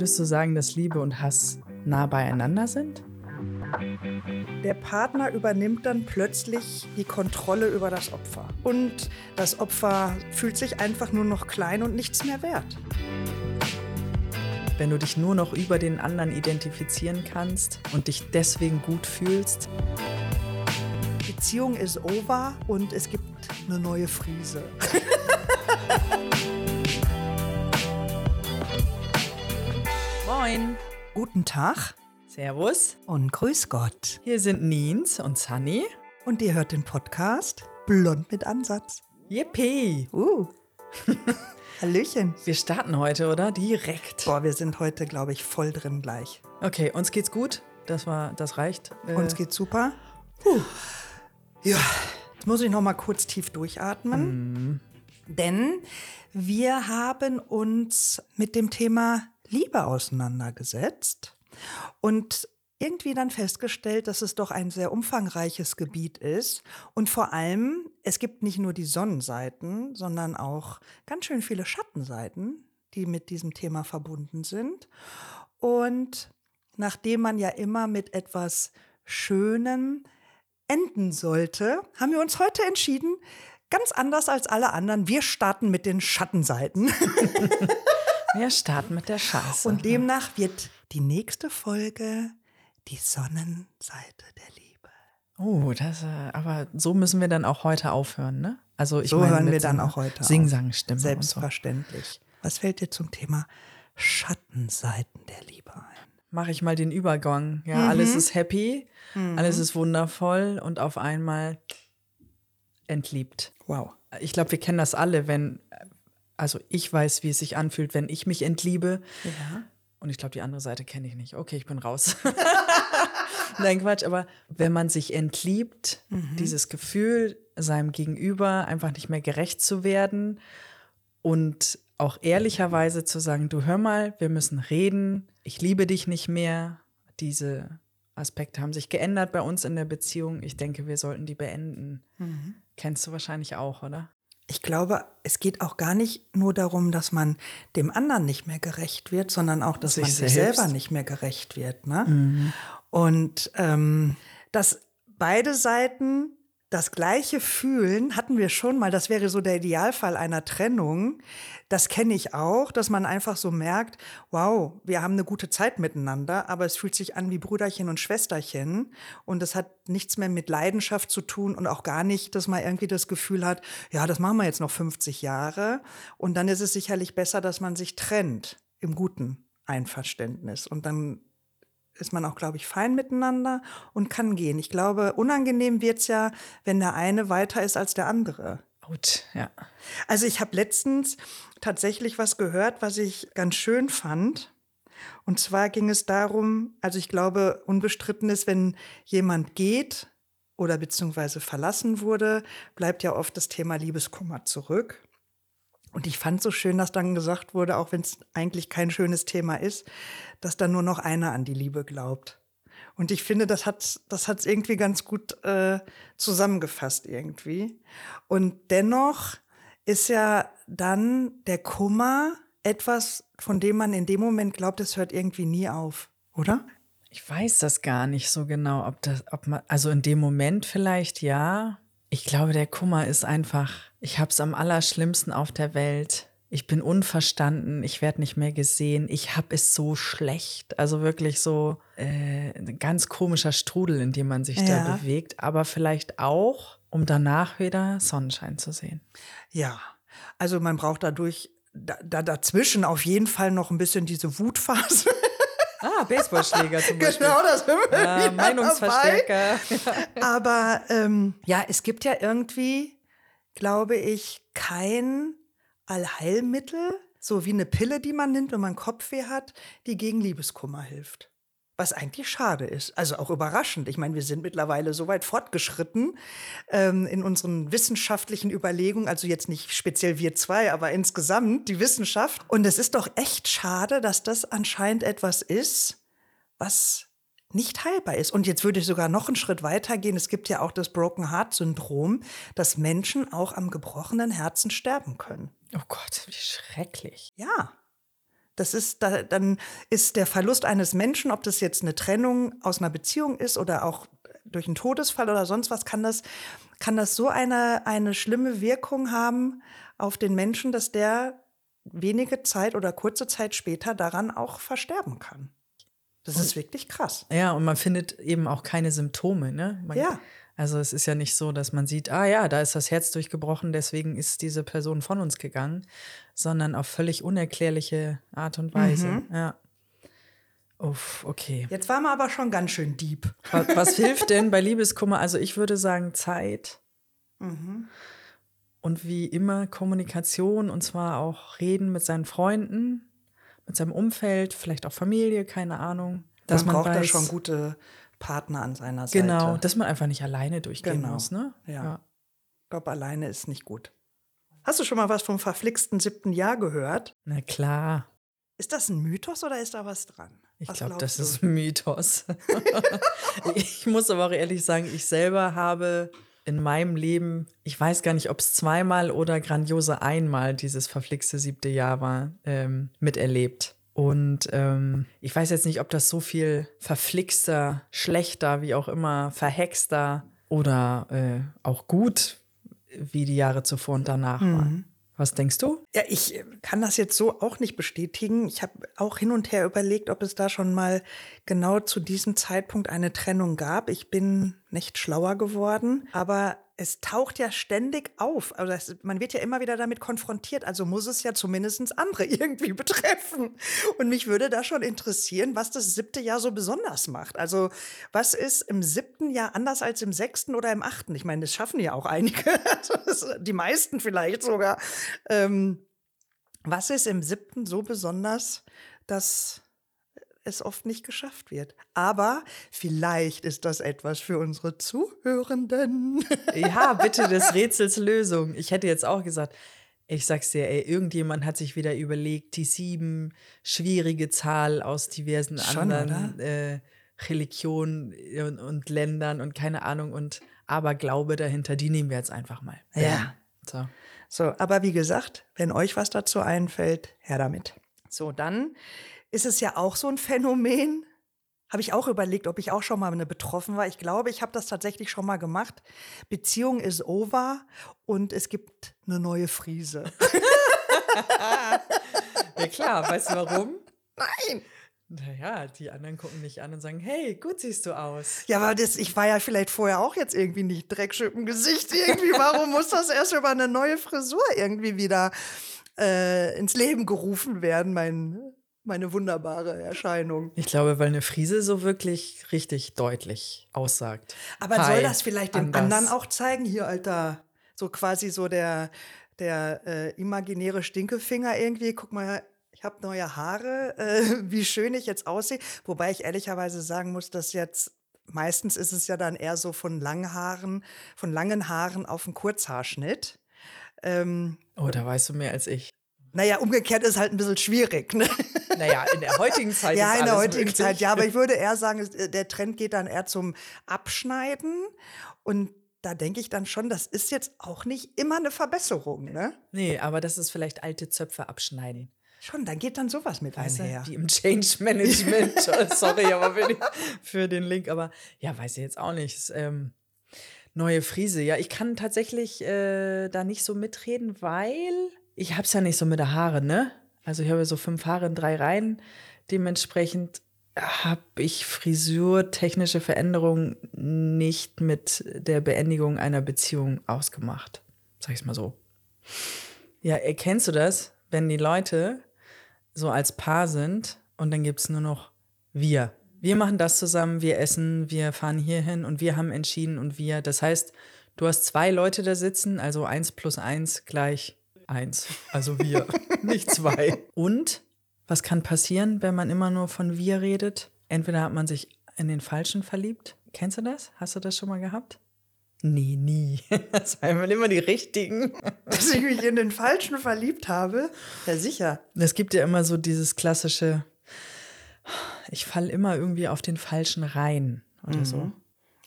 Würdest du sagen, dass Liebe und Hass nah beieinander sind? Der Partner übernimmt dann plötzlich die Kontrolle über das Opfer. Und das Opfer fühlt sich einfach nur noch klein und nichts mehr wert. Wenn du dich nur noch über den anderen identifizieren kannst und dich deswegen gut fühlst. Beziehung ist over und es gibt eine neue Friese. Moin. Guten Tag Servus. und grüß Gott. Hier sind Nins und Sunny. Und ihr hört den Podcast Blond mit Ansatz. Yippie. Uh. Hallöchen. Wir starten heute, oder? Direkt. Boah, wir sind heute, glaube ich, voll drin gleich. Okay, uns geht's gut. Das war, das reicht. Äh, Uns geht's super. Ja, jetzt muss ich noch mal kurz tief durchatmen. Denn wir haben uns mit dem Thema Liebe auseinandergesetzt und irgendwie dann festgestellt, dass es doch ein sehr umfangreiches Gebiet ist. Und vor allem, es gibt nicht nur die Sonnenseiten, sondern auch ganz schön viele Schattenseiten, die mit diesem Thema verbunden sind. Und nachdem man ja immer mit etwas Schönem enden sollte, haben wir uns heute entschieden, ganz anders als alle anderen, wir starten mit den Schattenseiten. wir starten mit der Scheiße. Und demnach wird die nächste Folge die Sonnenseite der Liebe. Oh, das, äh, aber so müssen wir dann auch heute aufhören, ne? Also ich So meine hören wir dann auch heute auf. Singsangstimme. und so. Selbstverständlich. Was fällt dir zum Thema Schattenseiten der Liebe ein? Mache ich mal den Übergang. Ja, Mhm. alles ist happy, alles ist wundervoll und auf einmal entliebt. Wow. Ich glaube, wir kennen das alle, wenn, also ich weiß, wie es sich anfühlt, wenn ich mich entliebe. Ja. Und ich glaube, die andere Seite kenne ich nicht. Okay, ich bin raus. Nein, Quatsch, aber wenn man sich entliebt, dieses Gefühl, seinem Gegenüber einfach nicht mehr gerecht zu werden und auch ehrlicherweise zu sagen, du hör mal, wir müssen reden, ich liebe dich nicht mehr. Diese Aspekte haben sich geändert bei uns in der Beziehung. Ich denke, wir sollten die beenden. Kennst du wahrscheinlich auch, oder? Ich glaube, es geht auch gar nicht nur darum, dass man dem anderen nicht mehr gerecht wird, sondern auch, dass Sich man sich selbst. selber nicht mehr gerecht wird. Ne? Und ähm, dass beide Seiten das Gleiche fühlen, hatten wir schon mal. Das wäre so der Idealfall einer Trennung. Das kenne ich auch, dass man einfach so merkt, wow, wir haben eine gute Zeit miteinander, aber es fühlt sich an wie Brüderchen und Schwesterchen. Und das hat nichts mehr mit Leidenschaft zu tun und auch gar nicht, dass man irgendwie das Gefühl hat, ja, das machen wir jetzt noch 50 Jahre. Und dann ist es sicherlich besser, dass man sich trennt im guten Einverständnis. Und dann ist man auch, glaube ich, fein miteinander und kann gehen. Ich glaube, unangenehm wird's ja, wenn der eine weiter ist als der andere. Gut, ja. Also ich habe letztens tatsächlich was gehört, was ich ganz schön fand. Und zwar ging es darum, also ich glaube, unbestritten ist, wenn jemand geht oder beziehungsweise verlassen wurde, bleibt ja oft das Thema Liebeskummer zurück. Und ich fand so schön, dass dann gesagt wurde, auch wenn es eigentlich kein schönes Thema ist, dass dann nur noch einer an die Liebe glaubt. Und ich finde, das hat das hat's irgendwie ganz gut äh, zusammengefasst irgendwie. Und dennoch ist ja dann der Kummer etwas, von dem man in dem Moment glaubt, es hört irgendwie nie auf, oder? Ich weiß das gar nicht so genau, ob das, ob man, also in dem Moment vielleicht ja. Ich glaube, der Kummer ist einfach, ich habe es am allerschlimmsten auf der Welt. Ich bin unverstanden, ich werde nicht mehr gesehen, ich habe es so schlecht. Also wirklich so äh, ein ganz komischer Strudel, in dem man sich Ja. da bewegt, aber vielleicht auch, um danach wieder Sonnenschein zu sehen. Ja, also man braucht dadurch da, da dazwischen auf jeden Fall noch ein bisschen diese Wutphase. Ah, Baseballschläger zum Beispiel. genau, das sind wir wieder Meinungsverstärker. Dabei. Aber ähm, ja, es gibt ja irgendwie, glaube ich, kein Allheilmittel, so wie eine Pille, die man nimmt, wenn man Kopfweh hat, die gegen Liebeskummer hilft. Was eigentlich schade ist. Also auch überraschend. Ich meine, wir sind mittlerweile so weit fortgeschritten ähm, in unseren wissenschaftlichen Überlegungen, also jetzt nicht speziell wir zwei, aber insgesamt die Wissenschaft. Und es ist doch echt schade, dass das anscheinend etwas ist, was nicht heilbar ist. Und jetzt würde ich sogar noch einen Schritt weiter gehen. Es gibt ja auch das Broken Heart Syndrom, dass Menschen auch am gebrochenen Herzen sterben können. Oh Gott, wie schrecklich. Ja. Das ist, da, dann ist der Verlust eines Menschen, ob das jetzt eine Trennung aus einer Beziehung ist oder auch durch einen Todesfall oder sonst was, kann das, kann das so eine, eine schlimme Wirkung haben auf den Menschen, dass der wenige Zeit oder kurze Zeit später daran auch versterben kann. Das ist wirklich krass. Ja, und man findet eben auch keine Symptome, ne? Man, Ja. Also es ist ja nicht so, dass man sieht, ah ja, da ist das Herz durchgebrochen, deswegen ist diese Person von uns gegangen, sondern auf völlig unerklärliche Art und Weise. Mhm. Ja. Uff, okay. Jetzt waren wir aber schon ganz schön deep. Was, was hilft denn bei Liebeskummer? Also ich würde sagen Zeit. Und wie immer Kommunikation und zwar auch reden mit seinen Freunden, mit seinem Umfeld, vielleicht auch Familie, keine Ahnung. Dass man man, braucht da weiß, schon gute Partner an seiner Seite. Genau, dass man einfach nicht alleine durchgehen Genau. muss, ne? Ja. Ich glaube, alleine ist nicht gut. Hast du schon mal was vom verflixten siebten Jahr gehört? Na klar. Ist das ein Mythos oder ist da was dran? Ich glaube, das du? ist ein Mythos. ich muss aber auch ehrlich sagen, ich selber habe in meinem Leben, ich weiß gar nicht, ob es zweimal oder grandiose einmal dieses verflixte siebte Jahr war, ähm, miterlebt. Und ähm, ich weiß jetzt nicht, ob das so viel verflixter, schlechter, wie auch immer, verhexter oder äh, auch gut wie die Jahre zuvor und danach waren. Was denkst du? Ja, ich äh, kann das jetzt so auch nicht bestätigen. Ich habe auch hin und her überlegt, ob es da schon mal genau zu diesem Zeitpunkt eine Trennung gab. Ich bin nicht schlauer geworden, aber es taucht ja ständig auf. Also das, man wird ja immer wieder damit konfrontiert. Also muss es ja zumindest andere irgendwie betreffen. Und mich würde da schon interessieren, was das siebte Jahr so besonders macht. Also was ist im siebten Jahr anders als im sechsten oder im achten? Ich meine, das schaffen ja auch einige, also die meisten vielleicht sogar. Ähm, was ist im siebten so besonders, dass es oft nicht geschafft wird? Aber vielleicht ist das etwas für unsere Zuhörenden. Ja, bitte des Rätsels Lösung. Ich hätte jetzt auch gesagt, ich sag's dir, ey, irgendjemand hat sich wieder überlegt, die sieben schwierige Zahl aus diversen Schon, anderen äh, Religionen und, und Ländern und keine Ahnung und Aberglaube dahinter, die nehmen wir jetzt einfach mal. Ja. So. So, aber wie gesagt, wenn euch was dazu einfällt, her damit. So, dann ist es ja auch so ein Phänomen. Habe ich auch überlegt, ob ich auch schon mal eine betroffen war. Ich glaube, ich habe das tatsächlich schon mal gemacht. Beziehung ist over und es gibt eine neue Friese. Ja klar, weißt du warum? Nein! Naja, die anderen gucken dich an und sagen, hey, gut siehst du aus. Ja, aber das, ich war ja vielleicht vorher auch jetzt irgendwie nicht Dreckschipp im Gesicht. Irgendwie, warum muss das erst über eine neue Frisur irgendwie wieder äh, ins Leben gerufen werden, mein, meine wunderbare Erscheinung? Ich glaube, weil eine Friese so wirklich richtig deutlich aussagt. Aber Hi, soll das vielleicht den anders. anderen auch zeigen? Hier, Alter, so quasi so der, der äh, imaginäre Stinkefinger irgendwie. Guck mal, ich habe neue Haare, äh, wie schön ich jetzt aussehe. Wobei ich ehrlicherweise sagen muss, dass jetzt meistens ist es ja dann eher so von langen Haaren, von langen Haaren auf einen Kurzhaarschnitt. Ähm, Oh, da weißt du mehr als ich. naja, umgekehrt ist halt ein bisschen schwierig. Ne? Naja, in der heutigen Zeit Ja, ist in der heutigen möglich. Zeit, ja, aber ich würde eher sagen, es- äh, der Trend geht dann eher zum Abschneiden. Und da denke ich dann schon, das ist jetzt auch nicht immer eine Verbesserung, ne? Nee, aber das ist vielleicht alte Zöpfe abschneiden. Schon, dann geht dann sowas mit Weißt einher. wie im Change Management. Sorry, aber für, die, für den Link. Aber ja, weiß ich jetzt auch nicht. Es, Ähm, neue Friese. Ja, ich kann tatsächlich äh, da nicht so mitreden, weil ich hab's ja nicht so mit der Haare, ne? Also ich habe so fünf Haare in drei Reihen. Dementsprechend habe ich frisurtechnische Veränderungen nicht mit der Beendigung einer Beziehung ausgemacht. Sag ich's mal so. Ja, erkennst du das, wenn die Leute so als Paar sind und dann gibt es nur noch wir. Wir machen das zusammen, wir essen, wir fahren hierhin und wir haben entschieden und wir. Das heißt, du hast zwei Leute da sitzen, also eins plus eins gleich eins. Also wir, nicht zwei. Und was kann passieren, wenn man immer nur von wir redet? Entweder hat man sich in den Falschen verliebt. Kennst du das? Hast du das schon mal gehabt? Nee, nie. Das waren immer die richtigen. Dass ich mich in den Falschen verliebt habe? Ja, sicher. Es gibt ja immer so dieses klassische, ich falle immer irgendwie auf den Falschen rein oder so.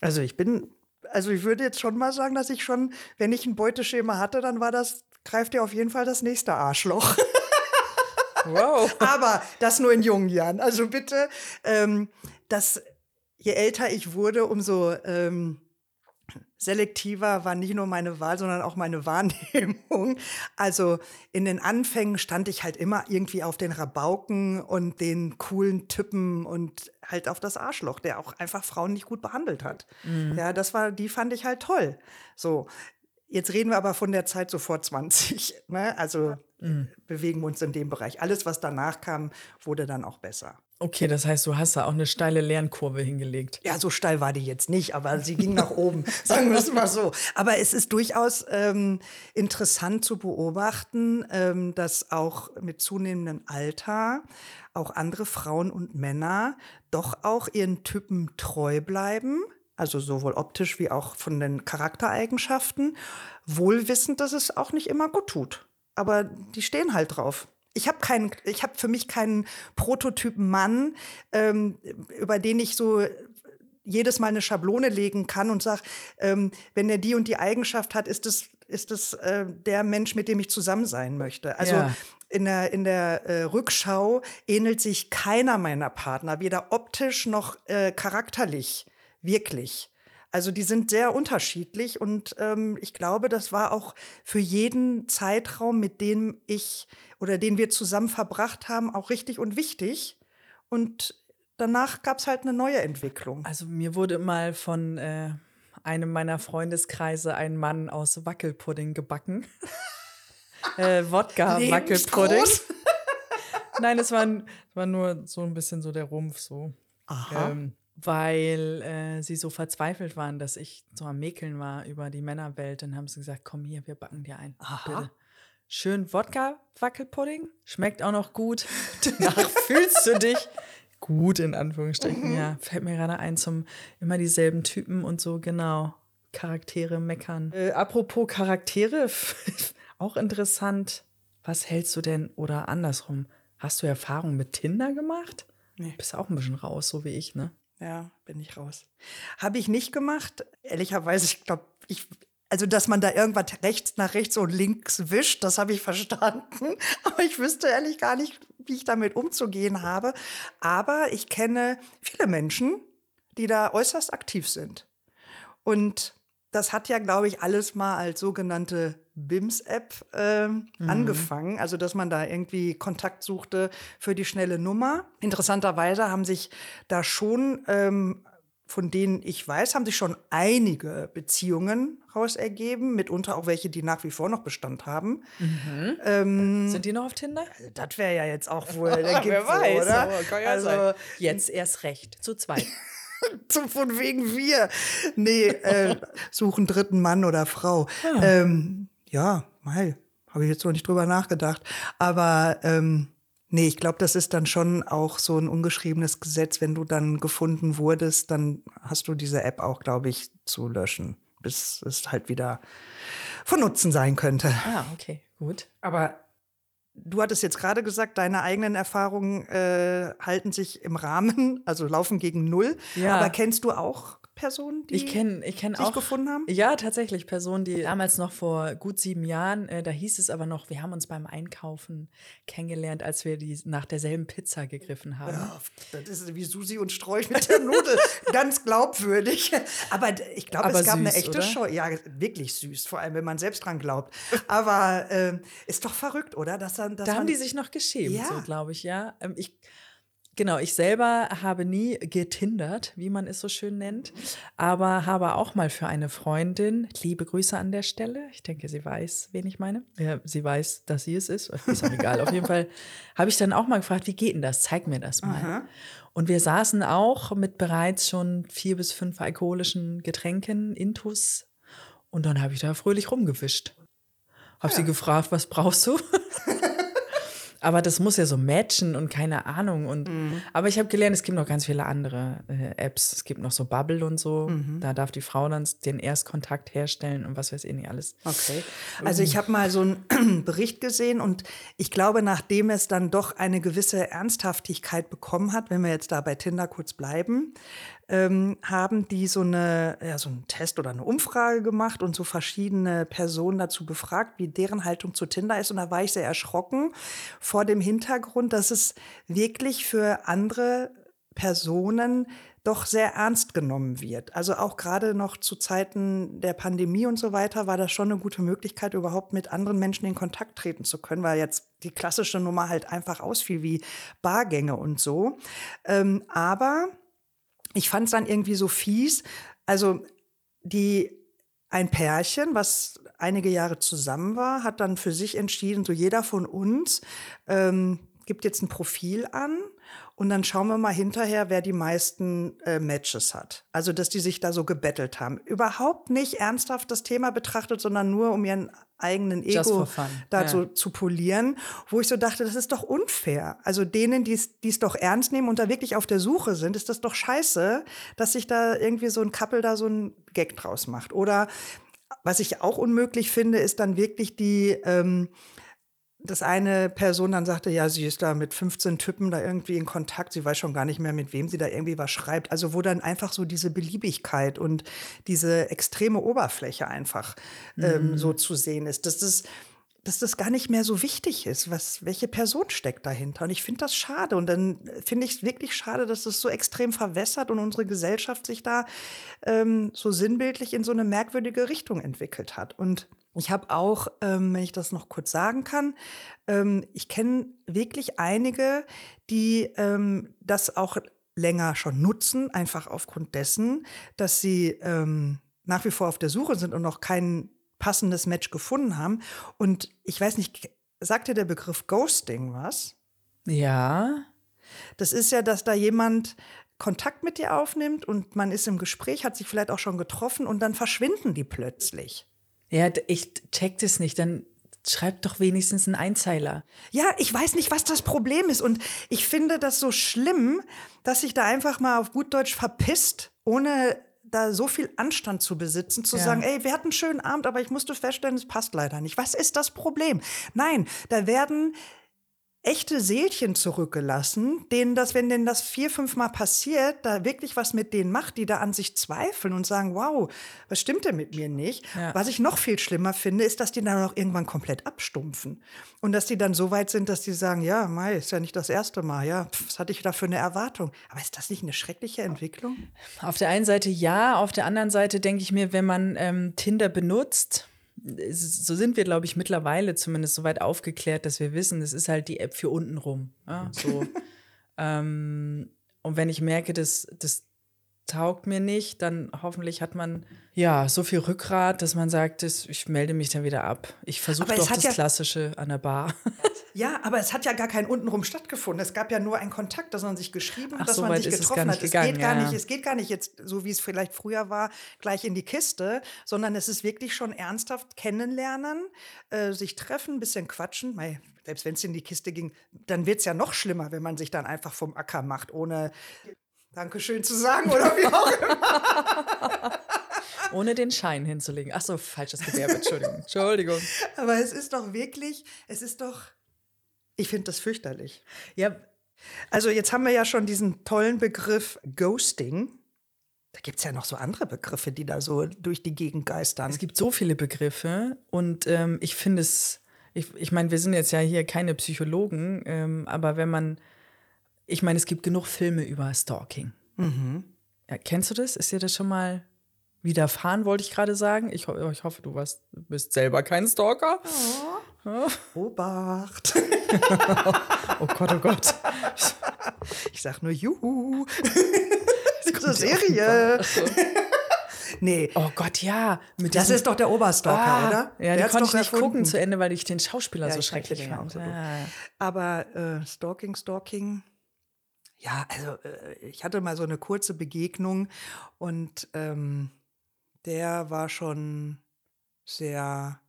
Also ich bin, also ich würde jetzt schon mal sagen, dass ich schon, wenn ich ein Beuteschema hatte, dann war das, greift dir auf jeden Fall das nächste Arschloch. Wow. Aber das nur in jungen Jahren. Also bitte, ähm, das, je älter ich wurde, umso ähm, selektiver war nicht nur meine Wahl, sondern auch meine Wahrnehmung. Also in den Anfängen stand ich halt immer irgendwie auf den Rabauken und den coolen Typen und halt auf das Arschloch, der auch einfach Frauen nicht gut behandelt hat. Mhm. Ja, das war, die fand ich halt toll. So. Jetzt reden wir aber von der Zeit so vor 20. Ne? Also mhm. bewegen wir uns in dem Bereich. Alles, was danach kam, wurde dann auch besser. Okay, das heißt, du hast da auch eine steile Lernkurve hingelegt. Ja, so steil war die jetzt nicht, aber sie ging nach oben, sagen wir es mal so. Aber es ist durchaus ähm, interessant zu beobachten, ähm, dass auch mit zunehmendem Alter auch andere Frauen und Männer doch auch ihren Typen treu bleiben. Also sowohl optisch wie auch von den Charaktereigenschaften, wohl wissend, dass es auch nicht immer gut tut. Aber die stehen halt drauf ich habe keinen, ich habe für mich keinen Prototypen Mann, ähm, über den ich so jedes Mal eine Schablone legen kann und sage, ähm, wenn er die und die Eigenschaft hat, ist es ist es äh, der Mensch, mit dem ich zusammen sein möchte. Also ja. in der, in der äh, Rückschau ähnelt sich keiner meiner Partner, weder optisch noch äh, charakterlich, wirklich. Also die sind sehr unterschiedlich und ähm, ich glaube, das war auch für jeden Zeitraum, mit dem ich oder den wir zusammen verbracht haben, auch richtig und wichtig. Und danach gab es halt eine neue Entwicklung. Also mir wurde mal von äh, einem meiner Freundeskreise ein Mann aus Wackelpudding gebacken. äh, Wodka-Wackelpudding. Nein, es war, war nur so ein bisschen so der Rumpf so. Aha. Ähm, weil äh, sie so verzweifelt waren, dass ich so am Mäkeln war über die Männerwelt. Dann haben sie gesagt, komm hier, wir backen dir ein. Aha. Bitte. Schön Wodka-Wackelpudding. Schmeckt auch noch gut. Danach fühlst du dich gut, in Anführungsstrichen. Mhm. Ja, fällt mir gerade ein zum immer dieselben Typen und so, genau. Charaktere meckern. Äh, apropos Charaktere, auch interessant. Was hältst du denn oder andersrum? Hast du Erfahrung mit Tinder gemacht? Nee. Bist auch ein bisschen raus, so wie ich, ne? Ja, bin ich raus. Habe ich nicht gemacht. Ehrlicherweise, ich glaube, ich, also dass man da irgendwas rechts nach rechts und links wischt, das habe ich verstanden. Aber ich wüsste ehrlich gar nicht, wie ich damit umzugehen habe. Aber ich kenne viele Menschen, die da äußerst aktiv sind. Und das hat ja, glaube ich, alles mal als sogenannte BIMS-App äh, mhm. angefangen. Also, dass man da irgendwie Kontakt suchte für die schnelle Nummer. Interessanterweise haben sich da schon, ähm, von denen ich weiß, haben sich schon einige Beziehungen raus ergeben, mitunter auch welche, die nach wie vor noch Bestand haben. Mhm. Ähm, Sind die noch auf Tinder? Das wäre ja jetzt auch wohl der Gipfel, Wer weiß, oder? Ja also, jetzt erst recht, zu zweit. von wegen wir. Nee, äh, suchen dritten Mann oder Frau. Ja, ähm, ja mal, habe ich jetzt noch nicht drüber nachgedacht. Aber ähm, nee, ich glaube, das ist dann schon auch so ein ungeschriebenes Gesetz. Wenn du dann gefunden wurdest, dann hast du diese App auch, glaube ich, zu löschen, bis es halt wieder von Nutzen sein könnte. Ah, okay, gut. Aber Du hattest jetzt gerade gesagt, deine eigenen Erfahrungen äh, halten sich im Rahmen, also laufen gegen null. Ja. Aber kennst du auch Personen, die ich kenn, ich kenn sich auch, gefunden haben? Ja, tatsächlich Personen, die damals noch vor gut sieben Jahren, äh, da hieß es aber noch, wir haben uns beim Einkaufen kennengelernt, als wir die nach derselben Pizza gegriffen haben. Ja, das ist wie Susi und Sträuch mit der Nudel. Ganz glaubwürdig. Aber ich glaube, es gab süß, eine echte Show. Ja, wirklich süß, vor allem wenn man selbst dran glaubt. Aber äh, ist doch verrückt, oder? Dass dann, dass da haben die sich noch geschämt, ja. so glaube ich, ja. Ähm, ich Genau, ich selber habe nie getindert, wie man es so schön nennt, aber habe auch mal für eine Freundin, liebe Grüße an der Stelle, ich denke, sie weiß, wen ich meine. Ja, sie weiß, dass sie es ist, ist auch egal. Auf jeden Fall habe ich dann auch mal gefragt, wie geht denn das? Zeig mir das mal. Aha. Und wir saßen auch mit bereits schon vier bis fünf alkoholischen Getränken, Intus, und dann habe ich da fröhlich rumgewischt. Habe ja. sie gefragt, was brauchst du? Aber das muss ja so matchen und keine Ahnung. Und, mhm. Aber ich habe gelernt, es gibt noch ganz viele andere äh, Apps. Es gibt noch so Bubble und so. Mhm. Da darf die Frau dann den Erstkontakt herstellen und was weiß ich nicht alles. Okay. Also ich habe mal so einen Bericht gesehen und ich glaube, nachdem es dann doch eine gewisse Ernsthaftigkeit bekommen hat, wenn wir jetzt da bei Tinder kurz bleiben, ähm, haben die so eine ja, so einen Test oder eine Umfrage gemacht und so verschiedene Personen dazu befragt, wie deren Haltung zu Tinder ist. Und da war ich sehr erschrocken vor dem Hintergrund, dass es wirklich für andere Personen doch sehr ernst genommen wird. Also auch gerade noch zu Zeiten der Pandemie und so weiter war das schon eine gute Möglichkeit, überhaupt mit anderen Menschen in Kontakt treten zu können, weil jetzt die klassische Nummer halt einfach ausfiel wie Bargänge und so. Ähm, aber ich fand es dann irgendwie so fies. Also die ein Pärchen, was einige Jahre zusammen war, hat dann für sich entschieden, so jeder von uns ähm, gibt jetzt ein Profil an und dann schauen wir mal hinterher, wer die meisten äh, Matches hat. Also, dass die sich da so gebettelt haben. Überhaupt nicht ernsthaft das Thema betrachtet, sondern nur um ihren eigenen Ego dazu ja. zu polieren, wo ich so dachte, das ist doch unfair. Also denen, die es doch ernst nehmen und da wirklich auf der Suche sind, ist das doch scheiße, dass sich da irgendwie so ein Couple da so ein Gag draus macht. Oder was ich auch unmöglich finde, ist dann wirklich die ähm, dass eine Person dann sagte, ja, sie ist da mit 15 Typen da irgendwie in Kontakt, sie weiß schon gar nicht mehr, mit wem sie da irgendwie was schreibt. Also wo dann einfach so diese Beliebigkeit und diese extreme Oberfläche einfach ähm, mhm. so zu sehen ist. Das ist dass das gar nicht mehr so wichtig ist, was, welche Person steckt dahinter. Und ich finde das schade. Und dann finde ich es wirklich schade, dass das so extrem verwässert und unsere Gesellschaft sich da ähm, so sinnbildlich in so eine merkwürdige Richtung entwickelt hat. Und ich habe auch, ähm, wenn ich das noch kurz sagen kann, ähm, ich kenne wirklich einige, die ähm, das auch länger schon nutzen, einfach aufgrund dessen, dass sie ähm, nach wie vor auf der Suche sind und noch keinen passendes Match gefunden haben. Und ich weiß nicht, sagt dir der Begriff Ghosting was? Ja. Das ist ja, dass da jemand Kontakt mit dir aufnimmt und man ist im Gespräch, hat sich vielleicht auch schon getroffen und dann verschwinden die plötzlich. Ja, ich check das nicht. Dann schreib doch wenigstens einen Einzeiler. Ja, ich weiß nicht, was das Problem ist. Und ich finde das so schlimm, dass sich da einfach mal auf gut Deutsch verpisst, ohne da so viel Anstand zu besitzen, zu ja. sagen, ey, wir hatten einen schönen Abend, aber ich musste feststellen, es passt leider nicht. Was ist das Problem? Nein, da werden echte Seelchen zurückgelassen, denen das, wenn denen das vier, fünf Mal passiert, da wirklich was mit denen macht, die da an sich zweifeln und sagen, wow, was stimmt denn mit mir nicht? Ja. Was ich noch viel schlimmer finde, ist, dass die dann auch irgendwann komplett abstumpfen. Und dass die dann so weit sind, dass die sagen, ja, Mai, ist ja nicht das erste Mal, ja, pf, was hatte ich da für eine Erwartung? Aber ist das nicht eine schreckliche Entwicklung? Auf der einen Seite ja, auf der anderen Seite denke ich mir, wenn man ähm, Tinder benutzt, so sind wir, glaube ich, mittlerweile zumindest so weit aufgeklärt, dass wir wissen, es ist halt die App für untenrum. Ja, so. ähm, und wenn ich merke, dass das taugt mir nicht, dann hoffentlich hat man ja so viel Rückgrat, dass man sagt, dass ich melde mich dann wieder ab. Ich versuche doch das ja Klassische an der Bar. Ja, aber es hat ja gar kein untenrum stattgefunden. Es gab ja nur einen Kontakt, dass man sich geschrieben hat, dass so man sich getroffen hat. Es gegangen, geht gar ja. nicht, es geht gar nicht jetzt, so wie es vielleicht früher war, gleich in die Kiste, sondern es ist wirklich schon ernsthaft kennenlernen, äh, sich treffen, ein bisschen quatschen. Mei, selbst wenn es in die Kiste ging, dann wird es ja noch schlimmer, wenn man sich dann einfach vom Acker macht, ohne Dankeschön zu sagen oder wie auch immer. Ohne den Schein hinzulegen. Ach so, falsches Gewerbe, Entschuldigung. Entschuldigung. Aber es ist doch wirklich, es ist doch, ich finde das fürchterlich. Ja. Also jetzt haben wir ja schon diesen tollen Begriff Ghosting. Da gibt es ja noch so andere Begriffe, die da so durch die Gegend geistern. Es gibt so viele Begriffe und ähm, ich finde es, ich, ich meine, wir sind jetzt ja hier keine Psychologen, ähm, aber wenn man ich meine, es gibt genug Filme über Stalking. Mhm. Ja, kennst du das? Ist dir das schon mal widerfahren, wollte ich gerade sagen? Ich, ho ich hoffe, du warst, bist selber kein Stalker. Oh. Obacht. oh Gott, oh Gott. Ich sag nur Juhu. Diese Serie. Nee. Oh Gott, ja. das ist doch der Oberstalker, ah, oder? Ja, der konnte ich nicht erfunden. gucken zu Ende, weil ich den Schauspieler ja, so schrecklich fand. Ja. Aber äh, Stalking, Stalking, ja, also äh, ich hatte mal so eine kurze Begegnung und ähm, der war schon sehr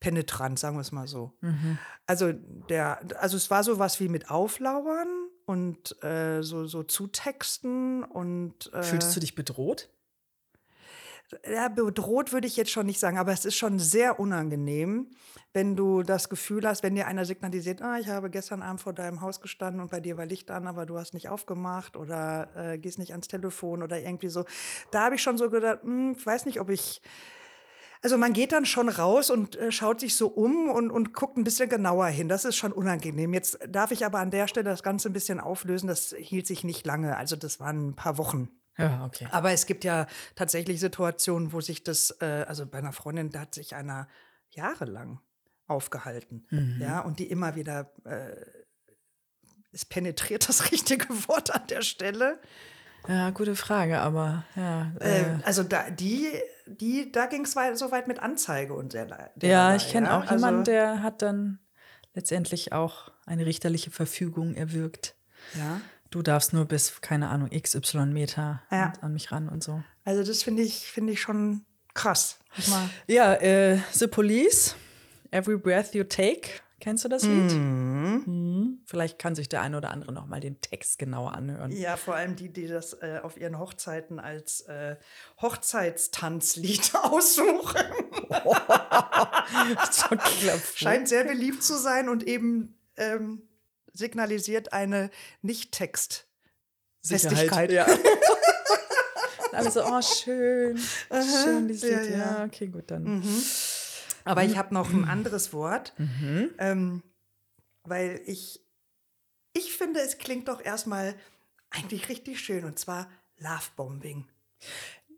penetrant, sagen wir es mal so. Mhm. Also der, also es war so was wie mit Auflauern und äh, so, so Zutexten und äh, Fühlst du dich bedroht? ja, bedroht würde ich jetzt schon nicht sagen, aber es ist schon sehr unangenehm, wenn du das Gefühl hast, wenn dir einer signalisiert, ah, ich habe gestern Abend vor deinem Haus gestanden und bei dir war Licht an, aber du hast nicht aufgemacht oder äh, gehst nicht ans Telefon oder irgendwie so. Da habe ich schon so gedacht, hm, ich weiß nicht, ob ich also man geht dann schon raus und äh, schaut sich so um und, und guckt ein bisschen genauer hin. Das ist schon unangenehm. Jetzt darf ich aber an der Stelle das Ganze ein bisschen auflösen. Das hielt sich nicht lange. Also das waren ein paar Wochen. Ja, okay. Aber es gibt ja tatsächlich Situationen, wo sich das, äh, also bei einer Freundin, da hat sich einer jahrelang aufgehalten. Mhm. Ja, und die immer wieder, äh, es penetriert das richtige Wort an der Stelle. Ja, gute Frage, aber ja. Äh, Äh, also da, die, die, da ging es so weit mit Anzeige und sehr ja, derlei, ich kenne ja. auch jemanden, also, der hat dann letztendlich auch eine richterliche Verfügung erwirkt. Ja, Du darfst nur bis, keine Ahnung, XY Meter Ja. an mich ran und so. also das finde ich, finde ich schon krass. Mal- Ja, äh, The Police, Every Breath You Take. Kennst du das Lied? Mhm. Mhm. Vielleicht kann sich der eine oder andere noch mal den Text genauer anhören. Ja, vor allem die, die das äh, auf ihren Hochzeiten als äh, Hochzeitstanzlied aussuchen. so klappt. Scheint sehr beliebt zu sein und eben ähm, signalisiert eine Nicht-Text. Festigkeit. Ja. Alle so, oh, schön. schön, dieses ja, Lied. ja. Ja, okay, gut, dann. Aber ich habe noch ein anderes Wort, Mhm. ähm, weil ich, ich finde, es klingt doch erstmal eigentlich richtig schön und zwar Lovebombing.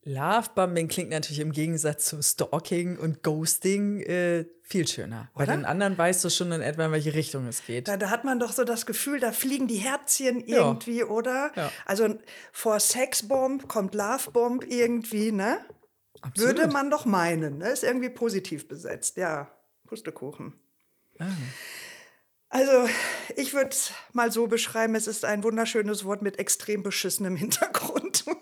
Lovebombing klingt natürlich im Gegensatz zu Stalking und Ghosting äh, viel schöner. Bei Oder? den anderen weißt du schon in etwa, in welche Richtung es geht. Da, da hat man doch so das Gefühl, da fliegen die Herzchen Ja. irgendwie, oder? Ja. Also vor Sexbomb kommt Lovebomb irgendwie, ne? Absolut. Würde man doch meinen. Ne? Ist irgendwie positiv besetzt, ja. Pustekuchen. Ah. Also, ich würde es mal so beschreiben, es ist ein wunderschönes Wort mit extrem beschissenem Hintergrund.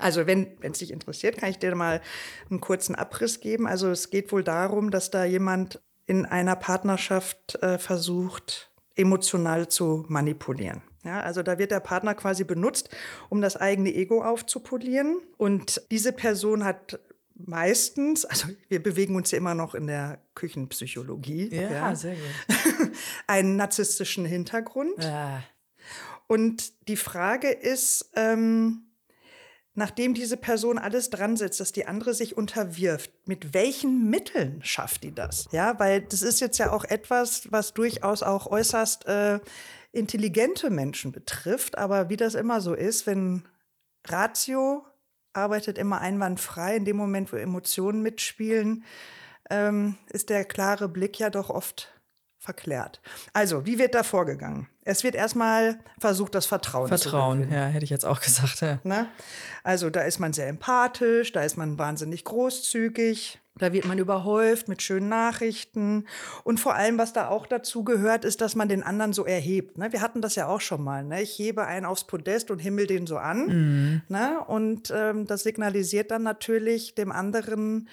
Also, wenn es dich interessiert, kann ich dir mal einen kurzen Abriss geben. Also, es geht wohl darum, dass da jemand in einer Partnerschaft äh, versucht, emotional zu manipulieren. Ja, also da wird der Partner quasi benutzt, um das eigene Ego aufzupolieren. Und diese Person hat meistens, also wir bewegen uns ja immer noch in der Küchenpsychologie, Ja, sehr gut. einen narzisstischen Hintergrund. Ah. Und die Frage ist, ähm, nachdem diese Person alles dran setzt, dass die andere sich unterwirft, mit welchen Mitteln schafft die das? Ja, weil das ist jetzt ja auch etwas, was durchaus auch äußerst äh, intelligente Menschen betrifft. Aber wie das immer so ist, wenn Ratio arbeitet immer einwandfrei, in dem Moment, wo Emotionen mitspielen, ähm, ist der klare Blick ja doch oft verklärt. Also, wie wird da vorgegangen? Es wird erstmal versucht, das Vertrauen, zu Vertrauen, ja, hätte ich jetzt auch gesagt. Ja. Ne? Also da ist man sehr empathisch, da ist man wahnsinnig großzügig, da wird man überhäuft mit schönen Nachrichten. Und vor allem, was da auch dazu gehört, ist, dass man den anderen so erhebt. Ne? Wir hatten das ja auch schon mal. Ne? Ich hebe einen aufs Podest und himmel den so an. Ne? Und ähm, das signalisiert dann natürlich dem anderen,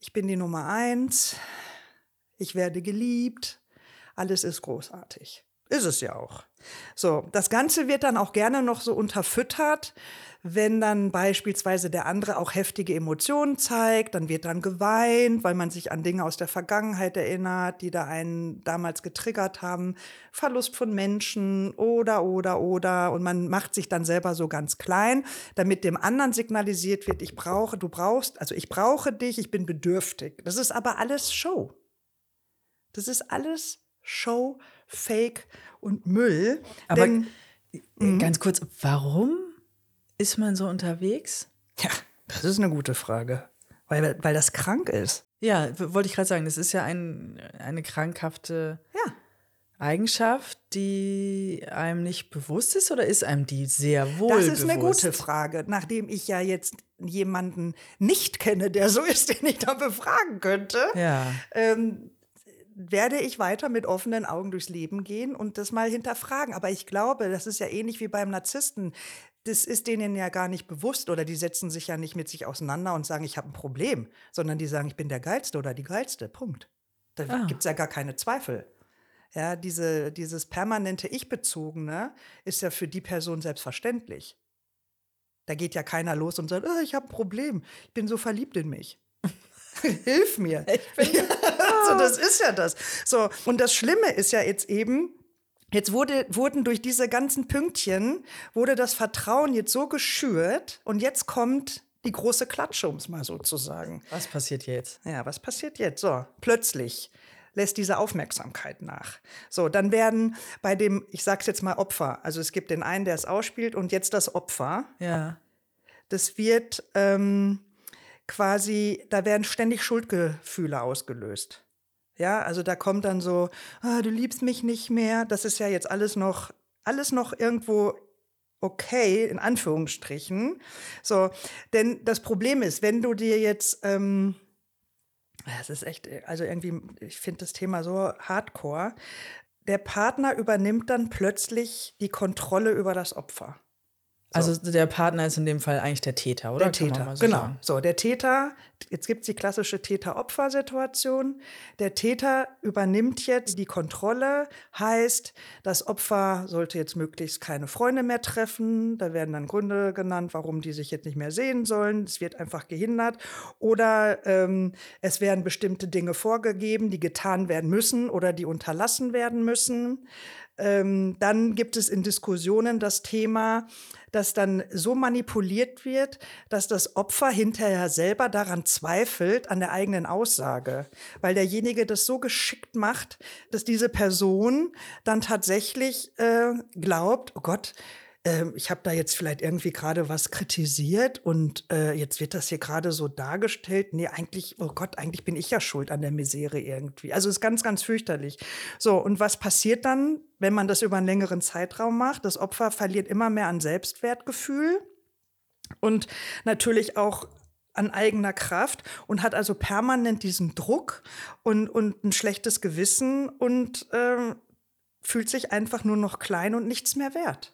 ich bin die Nummer eins, ich werde geliebt, alles ist großartig. Ist es ja auch. So, das Ganze wird dann auch gerne noch so unterfüttert, wenn dann beispielsweise der andere auch heftige Emotionen zeigt, dann wird dann geweint, weil man sich an Dinge aus der Vergangenheit erinnert, die da einen damals getriggert haben, Verlust von Menschen oder oder oder und man macht sich dann selber so ganz klein, damit dem anderen signalisiert wird, ich brauche, du brauchst, also ich brauche dich, ich bin bedürftig. Das ist aber alles Show. Das ist alles Show, Fake und Müll. Aber denn, Äh, Ganz kurz, warum ist man so unterwegs? ja, das ist eine gute Frage. Weil, weil das krank ist. Ja, wollte ich gerade sagen, das ist ja ein, eine krankhafte Ja. Eigenschaft, die einem nicht bewusst ist oder ist einem die sehr wohl Das ist eine bewusst? gute Frage, nachdem ich ja jetzt jemanden nicht kenne, der so ist, den ich da befragen könnte. Ja. ähm, werde ich weiter mit offenen Augen durchs Leben gehen und das mal hinterfragen. Aber ich glaube, das ist ja ähnlich wie beim Narzissten. Das ist denen ja gar nicht bewusst oder die setzen sich ja nicht mit sich auseinander und sagen, ich habe ein Problem, sondern die sagen, ich bin der Geilste oder die Geilste. Punkt. Da Ah. gibt es ja gar keine Zweifel. Ja, diese, dieses permanente Ich-Bezogene ist ja für die Person selbstverständlich. Da geht ja keiner los und sagt, oh, ich habe ein Problem, ich bin so verliebt in mich. Hilf mir. Ja, also das ist ja das. So, und das Schlimme ist ja jetzt eben, Jetzt wurde, wurden durch diese ganzen Pünktchen, wurde das Vertrauen jetzt so geschürt und jetzt kommt die große Klatsche, um es mal so zu sagen. Was passiert jetzt? Ja, was passiert jetzt? So, plötzlich lässt diese Aufmerksamkeit nach. So, dann werden bei dem, ich sag's jetzt mal Opfer, also es gibt den einen, der es ausspielt und jetzt das Opfer. Ja. Das wird ähm, quasi, da werden ständig Schuldgefühle ausgelöst. Ja, also da kommt dann so, ah, du liebst mich nicht mehr. Das ist ja jetzt alles noch, alles noch irgendwo okay, in Anführungsstrichen. So, denn das Problem ist, wenn du dir jetzt, ähm, es ist echt, also irgendwie, ich finde das Thema so hardcore. Der Partner übernimmt dann plötzlich die Kontrolle über das Opfer. Also der Partner ist in dem Fall eigentlich der Täter, oder? Der Täter, so genau. Sagen. So, der Täter, jetzt gibt es die klassische Täter-Opfer-Situation. Der Täter übernimmt jetzt die Kontrolle, heißt, das Opfer sollte jetzt möglichst keine Freunde mehr treffen. Da werden dann Gründe genannt, warum die sich jetzt nicht mehr sehen sollen. Es wird einfach gehindert. Oder ähm, es werden bestimmte Dinge vorgegeben, die getan werden müssen oder die unterlassen werden müssen. Ähm, dann gibt es in Diskussionen das Thema, dass dann so manipuliert wird, dass das Opfer hinterher selber daran zweifelt, an der eigenen Aussage, weil derjenige das so geschickt macht, dass diese Person dann tatsächlich äh, glaubt, oh Gott, äh, ich habe da jetzt vielleicht irgendwie gerade was kritisiert und äh, jetzt wird das hier gerade so dargestellt. Nee, eigentlich, oh Gott, eigentlich bin ich ja schuld an der Misere irgendwie. Also ist ganz, ganz fürchterlich. So, und was passiert dann, wenn man das über einen längeren Zeitraum macht? Das Opfer verliert immer mehr an Selbstwertgefühl und natürlich auch an eigener Kraft und hat also permanent diesen Druck und, und ein schlechtes Gewissen und äh, fühlt sich einfach nur noch klein und nichts mehr wert.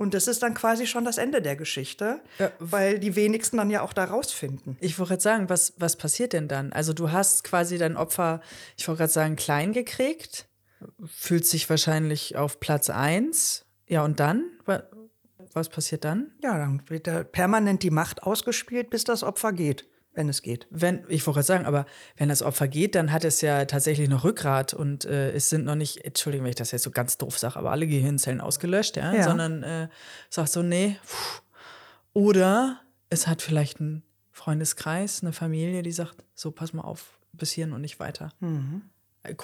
Und das ist dann quasi schon das Ende der Geschichte, ja. weil die wenigsten dann ja auch da rausfinden. Ich wollte gerade sagen, was, was passiert denn dann? Also du hast quasi dein Opfer, ich wollte gerade sagen, klein gekriegt, fühlt sich wahrscheinlich auf Platz 1. Ja, und dann? Was passiert dann? Ja, dann wird da permanent die Macht ausgespielt, bis das Opfer geht wenn es geht. Wenn, ich wollte gerade sagen, aber wenn das Opfer geht, dann hat es ja tatsächlich noch Rückgrat und äh, es sind noch nicht, Entschuldigung, wenn ich das jetzt so ganz doof sage, aber alle Gehirnzellen ausgelöscht, ja, ja. sondern äh, sagt so, nee. Pff. Oder es hat vielleicht einen Freundeskreis, eine Familie, die sagt, so, pass mal auf, bis hierhin und nicht weiter. Mhm.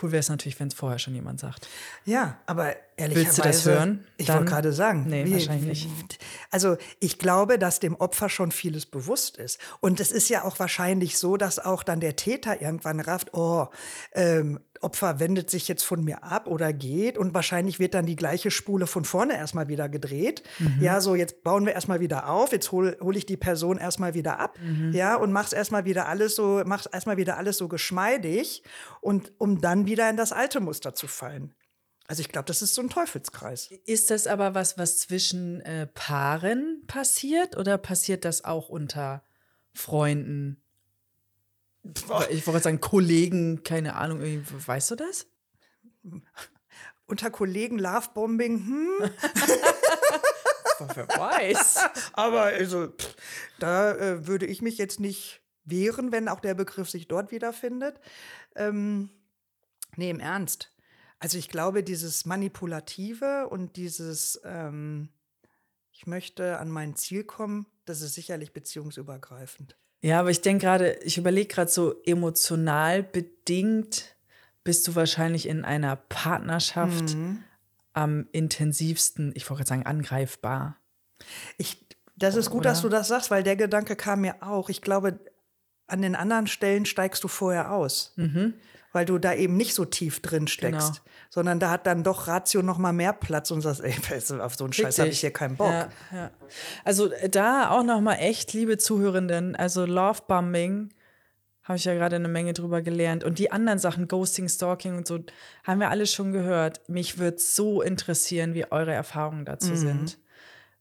Cool wäre es natürlich, wenn es vorher schon jemand sagt. Ja, aber ehrlicherweise. Willst du das hören? Ich wollte gerade sagen. Nee, wie, wahrscheinlich nicht. Also ich glaube, dass dem Opfer schon vieles bewusst ist. Und es ist ja auch wahrscheinlich so, dass auch dann der Täter irgendwann rafft, oh, ähm, Opfer wendet sich jetzt von mir ab oder geht und wahrscheinlich wird dann die gleiche Spule von vorne erstmal wieder gedreht. Mhm. Ja, so jetzt bauen wir erstmal wieder auf, jetzt hole hol ich die Person erstmal wieder ab, mhm. ja, und mach's erstmal wieder alles so, mach's erstmal wieder alles so geschmeidig und um dann wieder in das alte Muster zu fallen. Also ich glaube, das ist so ein Teufelskreis. Ist das aber was, was zwischen äh, Paaren passiert oder passiert das auch unter Freunden? Ich wollte sagen, Kollegen, keine Ahnung, weißt du das? Unter Kollegen Lovebombing, hm? Wer weiß. Aber also, pff, da äh, würde ich mich jetzt nicht wehren, wenn auch der Begriff sich dort wiederfindet. Ähm, nee, im Ernst. Also ich glaube, dieses Manipulative und dieses, ähm, ich möchte an mein Ziel kommen, das ist sicherlich beziehungsübergreifend. Ja, aber ich denke gerade, ich überlege gerade so emotional bedingt bist du wahrscheinlich in einer Partnerschaft mhm. am intensivsten, ich wollte gerade sagen, angreifbar. Ich, das ist gut, Oder? dass du das sagst, weil der Gedanke kam mir auch. Ich glaube, an den anderen Stellen steigst du vorher aus. Mhm weil du da eben nicht so tief drin steckst, genau. sondern da hat dann doch Ratio noch mal mehr Platz und sagst, ey, auf so einen Scheiß habe ich hier keinen Bock. Ja, ja. Also äh, da auch noch mal echt, liebe Zuhörenden, also Love Bombing habe ich ja gerade eine Menge drüber gelernt und die anderen Sachen, Ghosting, Stalking und so, haben wir alle schon gehört. Mich würde so interessieren, wie eure Erfahrungen dazu mhm. sind,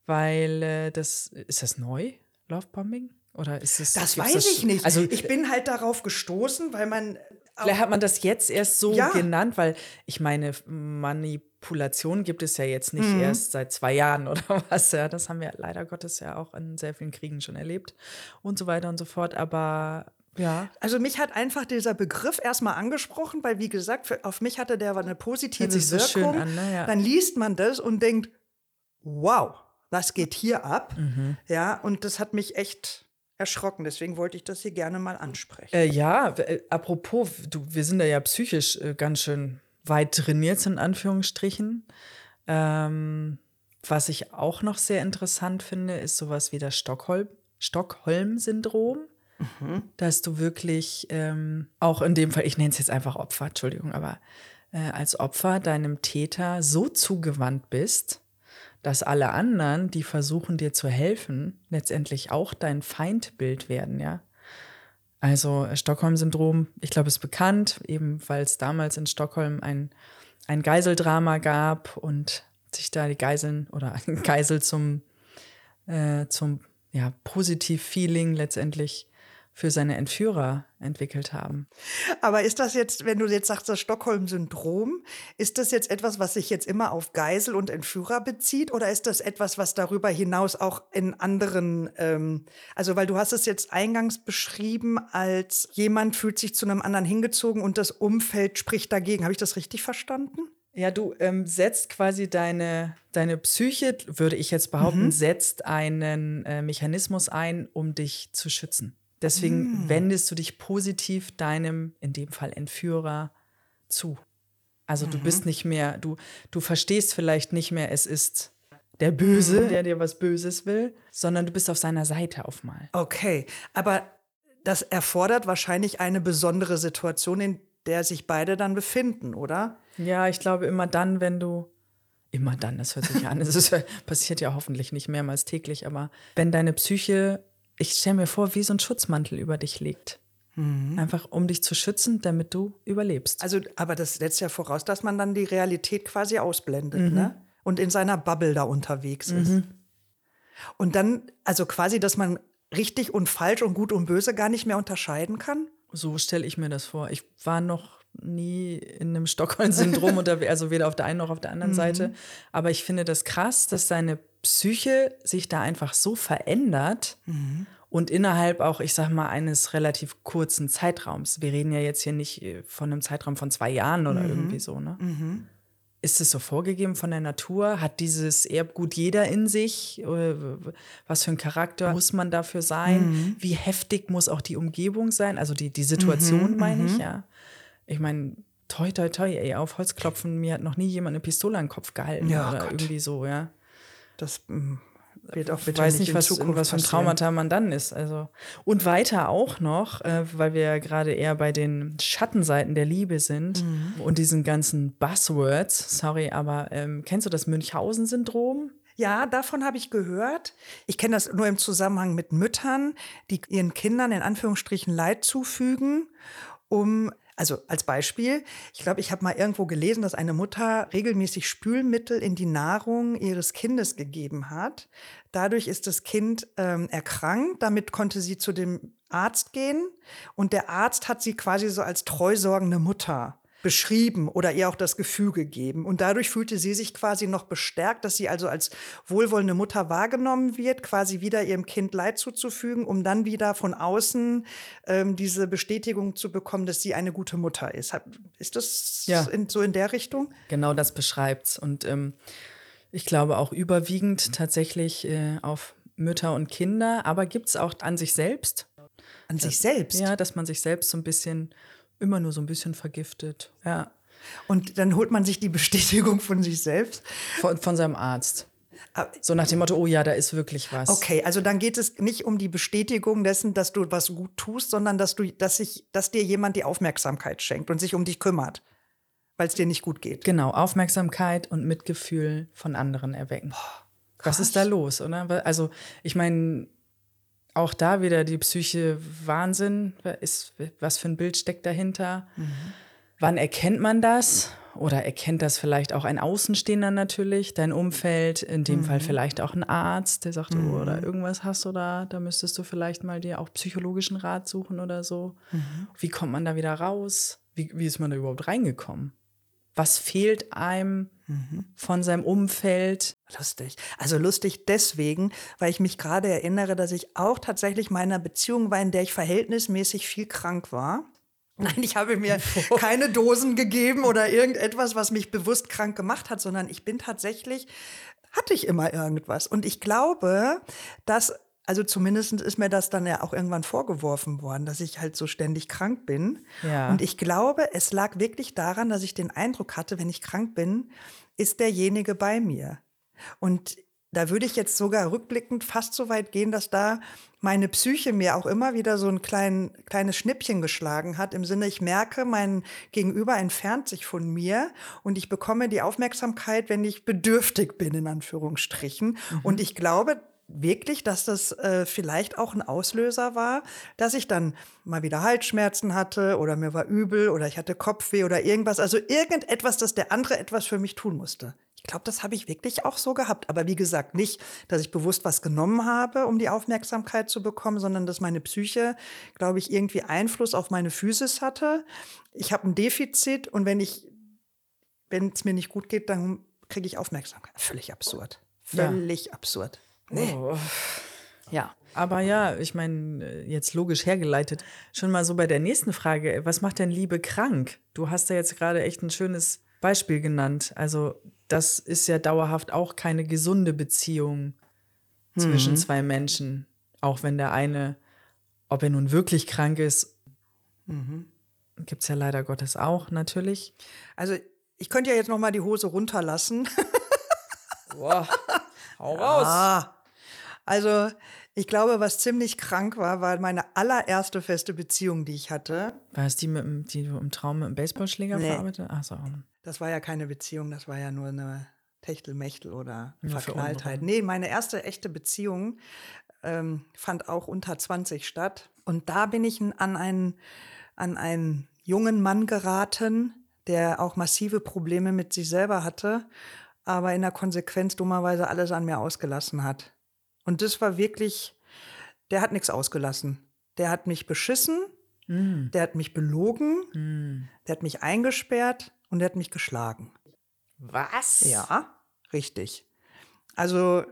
weil äh, das ist das neu, Love Bombing? Oder ist es? Das weiß das, ich nicht. Also ich bin halt darauf gestoßen, weil man Vielleicht hat man das jetzt erst so Ja. genannt, weil ich meine, Manipulation gibt es ja jetzt nicht Mhm. erst seit zwei Jahren oder was. Ja, das haben wir leider Gottes ja auch in sehr vielen Kriegen schon erlebt und so weiter und so fort. Aber ja, Also mich hat einfach dieser Begriff erstmal angesprochen, weil wie gesagt, für, auf mich hatte der eine positive so Wirkung. schön an, ne? Ja. Dann liest man das und denkt, wow, was geht hier ab? Mhm. Ja, und das hat mich echt erschrocken. Deswegen wollte ich das hier gerne mal ansprechen. Äh, ja, äh, apropos, du, wir sind da ja psychisch äh, ganz schön weit drin jetzt, in Anführungsstrichen. Ähm, was ich auch noch sehr interessant finde, ist sowas wie das Stockholm, Stockholm-Syndrom. Dass du wirklich ähm, auch in dem Fall, ich nenne es jetzt einfach Opfer, Entschuldigung, aber äh, als Opfer deinem Täter so zugewandt bist, dass alle anderen, die versuchen dir zu helfen, letztendlich auch dein Feindbild werden, ja. Also äh, Stockholm-Syndrom, ich glaube, ist bekannt, eben weil es damals in Stockholm ein, ein Geiseldrama gab und sich da die Geiseln oder ein Geisel zum, äh, zum ja, Positiv-Feeling letztendlich für seine Entführer entwickelt haben. Aber ist das jetzt, wenn du jetzt sagst, das Stockholm-Syndrom, ist das jetzt etwas, was sich jetzt immer auf Geisel und Entführer bezieht? Oder ist das etwas, was darüber hinaus auch in anderen, ähm, also weil du hast es jetzt eingangs beschrieben, als jemand fühlt sich zu einem anderen hingezogen und das Umfeld spricht dagegen. Habe ich das richtig verstanden? Ja, du ähm, setzt quasi deine, deine Psyche, würde ich jetzt behaupten, setzt einen äh, Mechanismus ein, um dich zu schützen. Deswegen wendest du dich positiv deinem, in dem Fall Entführer, zu. Also du bist nicht mehr, du, du verstehst vielleicht nicht mehr, es ist der Böse, der dir was Böses will, sondern du bist auf seiner Seite auf mal. Okay, aber das erfordert wahrscheinlich eine besondere Situation, in der sich beide dann befinden, oder? Ja, ich glaube immer dann, wenn du immer dann, das hört sich an, es passiert ja hoffentlich nicht mehrmals täglich, aber wenn deine Psyche, ich stelle mir vor, wie so ein Schutzmantel über dich liegt. Einfach um dich zu schützen, damit du überlebst. Also, aber das setzt ja voraus, dass man dann die Realität quasi ausblendet, ne? Und in seiner Bubble da unterwegs ist. Und dann, also quasi, dass man richtig und falsch und gut und böse gar nicht mehr unterscheiden kann. So stelle ich mir das vor. Ich war noch nie in einem Stockholm-Syndrom unterwegs, also weder auf der einen noch auf der anderen Seite. Aber ich finde das krass, dass deine Psyche sich da einfach so verändert und innerhalb auch, ich sag mal, eines relativ kurzen Zeitraums. Wir reden ja jetzt hier nicht äh, von einem Zeitraum von zwei Jahren oder irgendwie so, ne? Ist es so vorgegeben von der Natur? Hat dieses Erbgut jeder in sich? Äh, Was für ein Charakter muss man dafür sein? Wie heftig muss auch die Umgebung sein? Also die, die Situation, meine ich, ja. Ich meine, toi, toi, toi, ey, auf Holz klopfen, mir hat noch nie jemand eine Pistole an den Kopf gehalten Ja, oder Gott. irgendwie so, ja. Das mm, wird auch Ich bitte weiß nicht, in was, Zukunft was für ein. Traumata man dann ist. Also. Und weiter auch noch, äh, weil wir ja gerade eher bei den Schattenseiten der Liebe sind Mhm. und diesen ganzen Buzzwords, sorry, aber ähm, kennst du das Münchhausen-Syndrom? Ja, davon habe ich gehört. Ich kenne das nur im Zusammenhang mit Müttern, die ihren Kindern in Anführungsstrichen Leid zufügen, um also als Beispiel, ich glaube, ich habe mal irgendwo gelesen, dass eine Mutter regelmäßig Spülmittel in die Nahrung ihres Kindes gegeben hat. Dadurch ist das Kind ähm, erkrankt. Damit konnte sie zu dem Arzt gehen und der Arzt hat sie quasi so als treusorgende Mutter beschrieben oder ihr auch das Gefühl gegeben. Und dadurch fühlte sie sich quasi noch bestärkt, dass sie also als wohlwollende Mutter wahrgenommen wird, quasi wieder ihrem Kind Leid zuzufügen, um dann wieder von außen ähm, diese Bestätigung zu bekommen, dass sie eine gute Mutter ist. Ist das Ja. in, so in der Richtung? Genau das beschreibt's. Und ähm, ich glaube auch überwiegend tatsächlich äh, auf Mütter und Kinder, aber gibt es auch an sich selbst. An sich selbst. Ja, dass man sich selbst so ein bisschen, immer nur so ein bisschen vergiftet. Ja, Und dann holt man sich die Bestätigung von sich selbst. von, von seinem Arzt. Ah, So nach dem Motto, oh ja, da ist wirklich was. Okay, also dann geht es nicht um die Bestätigung dessen, dass du was gut tust, sondern dass du, dass sich, dass dir jemand die Aufmerksamkeit schenkt und sich um dich kümmert, weil es dir nicht gut geht. Genau, Aufmerksamkeit und Mitgefühl von anderen erwecken. was ist da los, oder? Also, ich meine, auch da wieder die Psyche Wahnsinn. Ist, was für ein Bild steckt dahinter? Wann erkennt man das? Oder erkennt das vielleicht auch ein Außenstehender natürlich, dein Umfeld, in dem Fall vielleicht auch ein Arzt, der sagt, oh, oder irgendwas hast du da, da müsstest du vielleicht mal dir auch psychologischen Rat suchen oder so. Wie kommt man da wieder raus? Wie, wie ist man da überhaupt reingekommen? Was fehlt einem mhm. von seinem Umfeld? Lustig. Also lustig deswegen, weil ich mich gerade erinnere, dass ich auch tatsächlich meiner Beziehung war, in der ich verhältnismäßig viel krank war. Nein, ich habe mir keine Dosen gegeben oder irgendetwas, was mich bewusst krank gemacht hat, sondern ich bin tatsächlich, hatte ich immer irgendwas. Und ich glaube, dass also zumindest ist mir das dann ja auch irgendwann vorgeworfen worden, dass ich halt so ständig krank bin. Ja. Und ich glaube, es lag wirklich daran, dass ich den Eindruck hatte, wenn ich krank bin, ist derjenige bei mir. Und da würde ich jetzt sogar rückblickend fast so weit gehen, dass da meine Psyche mir auch immer wieder so ein klein, kleines Schnippchen geschlagen hat, im Sinne, ich merke, mein Gegenüber entfernt sich von mir und ich bekomme die Aufmerksamkeit, wenn ich bedürftig bin, in Anführungsstrichen. Mhm. Und ich glaube, wirklich, dass das äh, vielleicht auch ein Auslöser war, dass ich dann mal wieder Halsschmerzen hatte oder mir war übel oder ich hatte Kopfweh oder irgendwas. Also irgendetwas, dass der andere etwas für mich tun musste. Ich glaube, das habe ich wirklich auch so gehabt. Aber wie gesagt, nicht, dass ich bewusst was genommen habe, um die Aufmerksamkeit zu bekommen, sondern dass meine Psyche, glaube ich, irgendwie Einfluss auf meine Physis hatte. Ich habe ein Defizit und wenn ich, wenn es mir nicht gut geht, dann kriege ich Aufmerksamkeit. Völlig absurd. Völlig ja. absurd. Nee. Oh. Ja. Aber ja, ich meine, jetzt logisch hergeleitet, schon mal so bei der nächsten Frage, was macht denn Liebe krank? Du hast ja jetzt gerade echt ein schönes Beispiel genannt. Also, das ist ja dauerhaft auch keine gesunde Beziehung mhm. zwischen zwei Menschen. Auch wenn der eine, ob er nun wirklich krank ist, mhm. gibt es ja leider Gottes auch natürlich. Also, ich könnte ja jetzt noch mal die Hose runterlassen. Boah, hau raus. Ja. Also ich glaube, was ziemlich krank war, war meine allererste feste Beziehung, die ich hatte. War es die, mit dem, die du im Traum mit dem Baseballschläger nee. verarbeitet? Ach so. Das war ja keine Beziehung, das war ja nur eine Techtelmechtel oder ja, Verknalltheit. Nee, meine erste echte Beziehung ähm, fand auch unter 20 statt. Und da bin ich an einen, an einen jungen Mann geraten, der auch massive Probleme mit sich selber hatte, aber in der Konsequenz dummerweise alles an mir ausgelassen hat. Und das war wirklich, der hat nichts ausgelassen. Der hat mich beschissen, mm. der hat mich belogen, mm. der hat mich eingesperrt und der hat mich geschlagen. Was? Ja, richtig. Also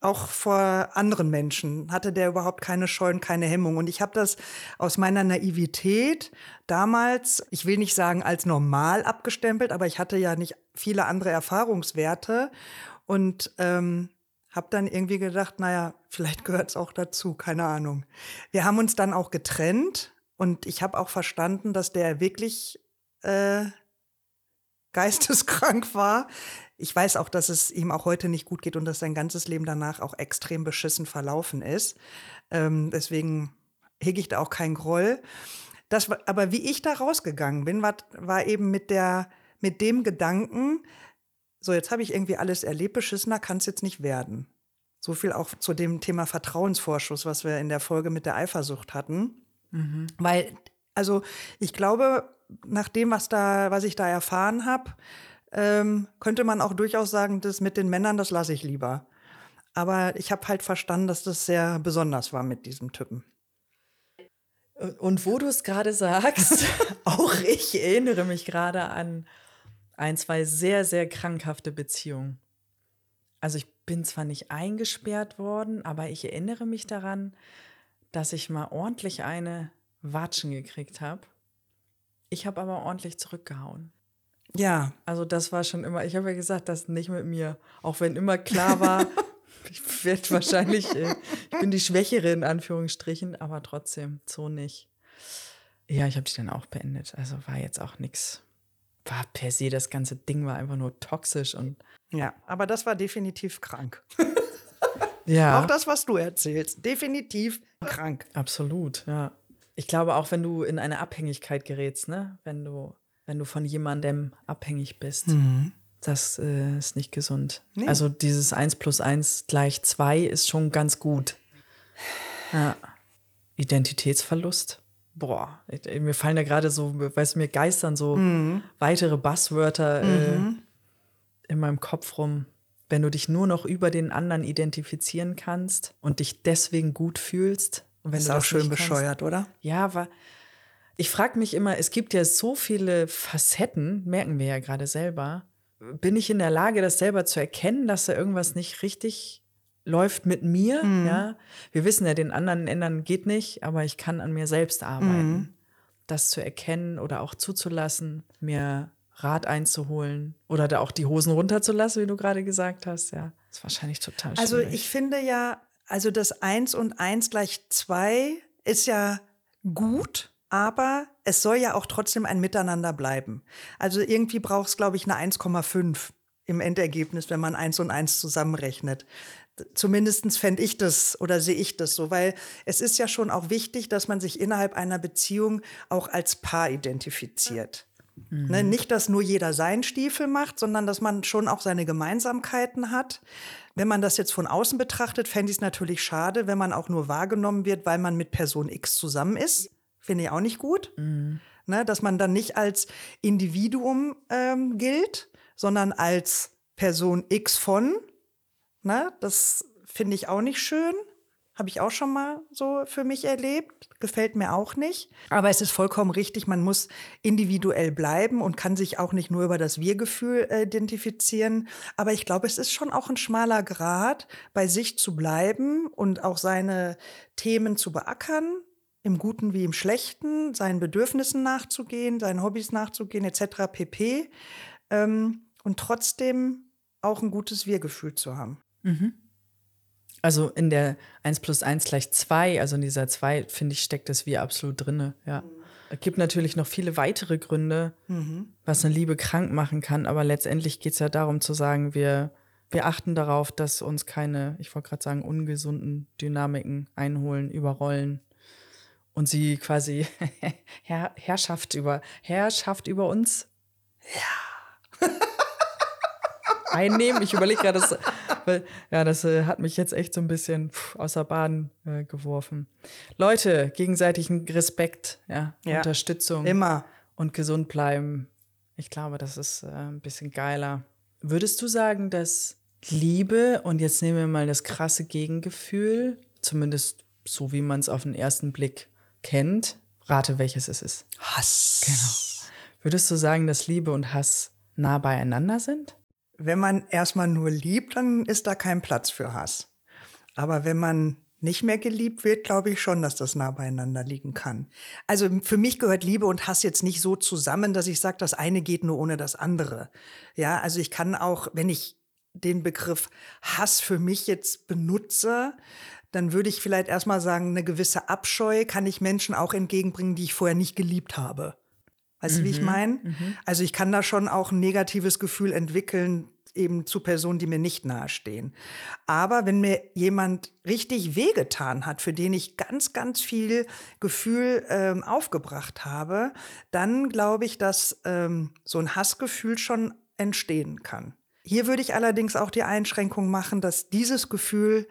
auch vor anderen Menschen hatte der überhaupt keine Scheu und keine Hemmung. Und ich habe das aus meiner Naivität damals, ich will nicht sagen als normal abgestempelt, aber ich hatte ja nicht viele andere Erfahrungswerte. Und ähm, habe dann irgendwie gedacht, naja, vielleicht gehört es auch dazu, keine Ahnung. Wir haben uns dann auch getrennt und ich habe auch verstanden, dass der wirklich äh, geisteskrank war. Ich weiß auch, dass es ihm auch heute nicht gut geht und dass sein ganzes Leben danach auch extrem beschissen verlaufen ist. Ähm, deswegen hege ich da auch keinen Groll. Das, aber wie ich da rausgegangen bin, war, war eben mit, der, mit dem Gedanken, so jetzt habe ich irgendwie alles erlebt, beschissener kann es jetzt nicht werden. So viel auch zu dem Thema Vertrauensvorschuss, was wir in der Folge mit der Eifersucht hatten. Mhm. Weil, also ich glaube, nach dem, was, da, was ich da erfahren habe, ähm, könnte man auch durchaus sagen, das mit den Männern, das lasse ich lieber. Aber ich habe halt verstanden, dass das sehr besonders war mit diesem Typen. Und wo du es gerade sagst, auch ich erinnere mich gerade an ein, zwei sehr, sehr krankhafte Beziehungen. Also ich bin zwar nicht eingesperrt worden, aber ich erinnere mich daran, dass ich mal ordentlich eine Watschen gekriegt habe. Ich habe aber ordentlich zurückgehauen. Ja. Also das war schon immer, ich habe ja gesagt, das nicht mit mir. Auch wenn immer klar war, ich werde wahrscheinlich, äh, ich bin die Schwächere in Anführungsstrichen, aber trotzdem so nicht. Ja, ich habe die dann auch beendet. Also war jetzt auch nichts war per se, das ganze Ding war einfach nur toxisch und. Ja, aber das war definitiv krank. ja. Auch das, was du erzählst, definitiv krank. Absolut, ja. Ich glaube auch, wenn du in eine Abhängigkeit gerätst, ne, wenn du, wenn du von jemandem abhängig bist, mhm. das äh, ist nicht gesund. Nee. Also dieses 1 plus 1 gleich 2 ist schon ganz gut. Ja. Identitätsverlust boah, mir fallen da gerade so, weißt du, mir geistern so mhm. weitere Buzzwörter äh, mhm. in meinem Kopf rum. Wenn du dich nur noch über den anderen identifizieren kannst und dich deswegen gut fühlst. Und wenn ist du auch schön bescheuert, kannst, oder? Ja, war. Ich frage mich immer, es gibt ja so viele Facetten, merken wir ja gerade selber. Bin ich in der Lage, das selber zu erkennen, dass da irgendwas nicht richtig läuft mit mir? Mhm. Ja, wir wissen ja, den anderen ändern geht nicht, aber ich kann an mir selbst arbeiten. Mhm. Das zu erkennen oder auch zuzulassen, mir Rat einzuholen oder da auch die Hosen runterzulassen, wie du gerade gesagt hast, ja, ist wahrscheinlich total also schwierig. Also ich finde ja, also das Eins und Eins gleich zwei ist ja gut, aber es soll ja auch trotzdem ein Miteinander bleiben. Also irgendwie braucht es, glaube ich, eine 1,5 im Endergebnis, wenn man eins und eins zusammenrechnet. Zumindest fände ich das oder sehe ich das so, weil es ist ja schon auch wichtig, dass man sich innerhalb einer Beziehung auch als Paar identifiziert. Mhm. Ne, nicht, dass nur jeder seinen Stiefel macht, sondern dass man schon auch seine Gemeinsamkeiten hat. Wenn man das jetzt von außen betrachtet, fände ich es natürlich schade, wenn man auch nur wahrgenommen wird, weil man mit Person X zusammen ist. Finde ich auch nicht gut. Mhm. Ne, dass man dann nicht als Individuum ähm, gilt, sondern als Person X von. Ne, das finde ich auch nicht schön. Habe ich auch schon mal so für mich erlebt. Gefällt mir auch nicht. Aber es ist vollkommen richtig, man muss individuell bleiben und kann sich auch nicht nur über das Wir-Gefühl äh, identifizieren. Aber ich glaube, es ist schon auch ein schmaler Grad, bei sich zu bleiben und auch seine Themen zu beackern, im Guten wie im Schlechten, seinen Bedürfnissen nachzugehen, seinen Hobbys nachzugehen, etc. pp. Ähm, und trotzdem auch ein gutes Wir-Gefühl zu haben. Mhm. Also in der 1 plus 1 gleich 2, also in dieser 2, finde ich, steckt das wie absolut drin. Ja. Es gibt natürlich noch viele weitere Gründe, mhm. was eine Liebe krank machen kann, aber letztendlich geht es ja darum zu sagen, wir, wir achten darauf, dass uns keine, ich wollte gerade sagen, ungesunden Dynamiken einholen, überrollen und sie quasi Herr, Herrschaft über Herrschaft über uns. Ja. Einnehmen. Ich überlege gerade, das, ja, das äh, hat mich jetzt echt so ein bisschen pff, außer Bahn äh, geworfen. Leute, gegenseitigen Respekt, ja, ja, Unterstützung. Immer. Und gesund bleiben. Ich glaube, das ist äh, ein bisschen geiler. Würdest du sagen, dass Liebe, und jetzt nehmen wir mal das krasse Gegengefühl, zumindest so wie man es auf den ersten Blick kennt, rate, welches es ist. Hass. Genau. Würdest du sagen, dass Liebe und Hass nah beieinander sind? Wenn man erstmal nur liebt, dann ist da kein Platz für Hass. Aber wenn man nicht mehr geliebt wird, glaube ich schon, dass das nah beieinander liegen kann. Also für mich gehört Liebe und Hass jetzt nicht so zusammen, dass ich sage, das eine geht nur ohne das andere. Ja, also ich kann auch, wenn ich den Begriff Hass für mich jetzt benutze, dann würde ich vielleicht erstmal sagen, eine gewisse Abscheu kann ich Menschen auch entgegenbringen, die ich vorher nicht geliebt habe. Weißt du, wie ich mhm, meine? Mhm. Also ich kann da schon auch ein negatives Gefühl entwickeln, eben zu Personen, die mir nicht nahestehen. Aber wenn mir jemand richtig wehgetan hat, für den ich ganz, ganz viel Gefühl ähm, aufgebracht habe, dann glaube ich, dass ähm, so ein Hassgefühl schon entstehen kann. Hier würde ich allerdings auch die Einschränkung machen, dass dieses Gefühl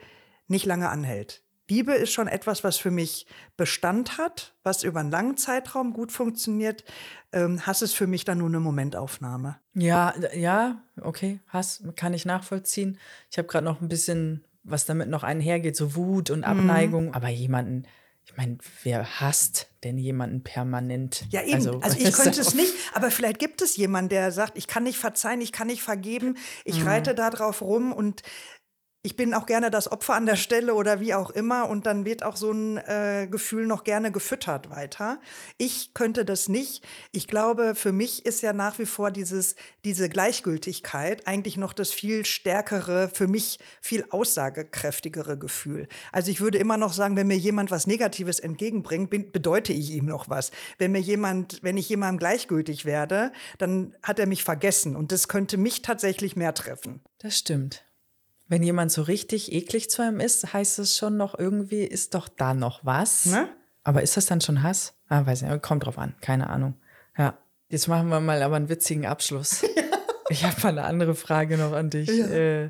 nicht lange anhält. Liebe ist schon etwas, was für mich Bestand hat, was über einen langen Zeitraum gut funktioniert. Ähm, Hass ist für mich dann nur eine Momentaufnahme. Ja, ja, okay, Hass kann ich nachvollziehen. Ich habe gerade noch ein bisschen, was damit noch einhergeht, so Wut und mhm. Abneigung. Mhm. Aber jemanden, ich meine, wer hasst denn jemanden permanent? Ja, eben. Also, also ich könnte es nicht, aber vielleicht gibt es jemanden, der sagt, ich kann nicht verzeihen, ich kann nicht vergeben, ich mhm. reite da drauf rum und ich bin auch gerne das Opfer an der Stelle oder wie auch immer und dann wird auch so ein äh, Gefühl noch gerne gefüttert weiter. Ich könnte das nicht. Ich glaube, für mich ist ja nach wie vor dieses, diese Gleichgültigkeit eigentlich noch das viel stärkere, für mich viel aussagekräftigere Gefühl. Also ich würde immer noch sagen, wenn mir jemand was Negatives entgegenbringt, bin, bedeute ich ihm noch was. Wenn mir jemand, wenn ich jemandem gleichgültig werde, dann hat er mich vergessen und das könnte mich tatsächlich mehr treffen. Das stimmt. Wenn jemand so richtig eklig zu einem ist, heißt es schon noch irgendwie, ist doch da noch was. Ne? Aber ist das dann schon Hass? Ah, weiß nicht, kommt drauf an, keine Ahnung. Ja, jetzt machen wir mal aber einen witzigen Abschluss. Ich habe mal eine andere Frage noch an dich. Ja. Äh,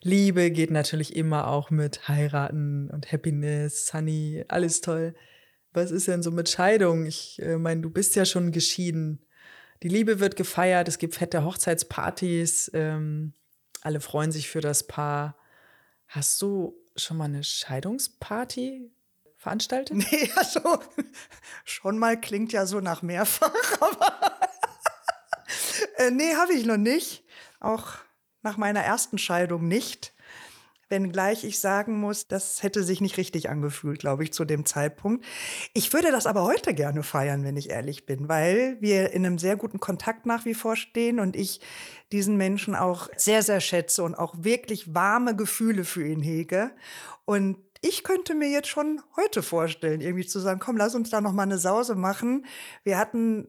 Liebe geht natürlich immer auch mit heiraten und Happiness, Sunny, alles toll. Was ist denn so mit Scheidung? Ich äh, meine, du bist ja schon geschieden. Die Liebe wird gefeiert, es gibt fette Hochzeitspartys. Ähm, alle freuen sich für das Paar. Hast du schon mal eine Scheidungsparty veranstaltet? Nee, also schon mal klingt ja so nach mehrfach, aber äh, nee, habe ich noch nicht. Auch nach meiner ersten Scheidung nicht. Wenngleich ich sagen muss, das hätte sich nicht richtig angefühlt, glaube ich, zu dem Zeitpunkt. Ich würde das aber heute gerne feiern, wenn ich ehrlich bin, weil wir in einem sehr guten Kontakt nach wie vor stehen und ich diesen Menschen auch sehr, sehr schätze und auch wirklich warme Gefühle für ihn hege. Und ich könnte mir jetzt schon heute vorstellen, irgendwie zu sagen, komm, lass uns da noch mal eine Sause machen. Wir hatten